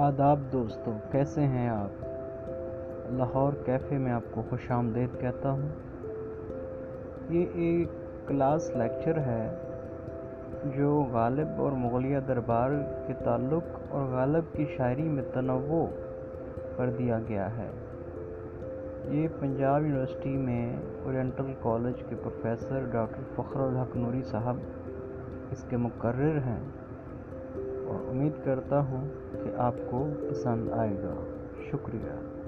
آداب دوستو، کیسے ہیں آپ؟ لاہور کیفے میں آپ کو خوش آمدید کہتا ہوں۔ یہ ایک کلاس لیکچر ہے جو غالب اور مغلیہ دربار کے تعلق اور غالب کی شاعری میں تنوع پر دیا گیا ہے۔ یہ پنجاب یونیورسٹی میں اورینٹل کالج کے پروفیسر ڈاکٹر فخر الحق نوری صاحب اس کے مقرر ہیں۔ امید کرتا ہوں کہ آپ کو پسند آئے گا۔ شکریہ۔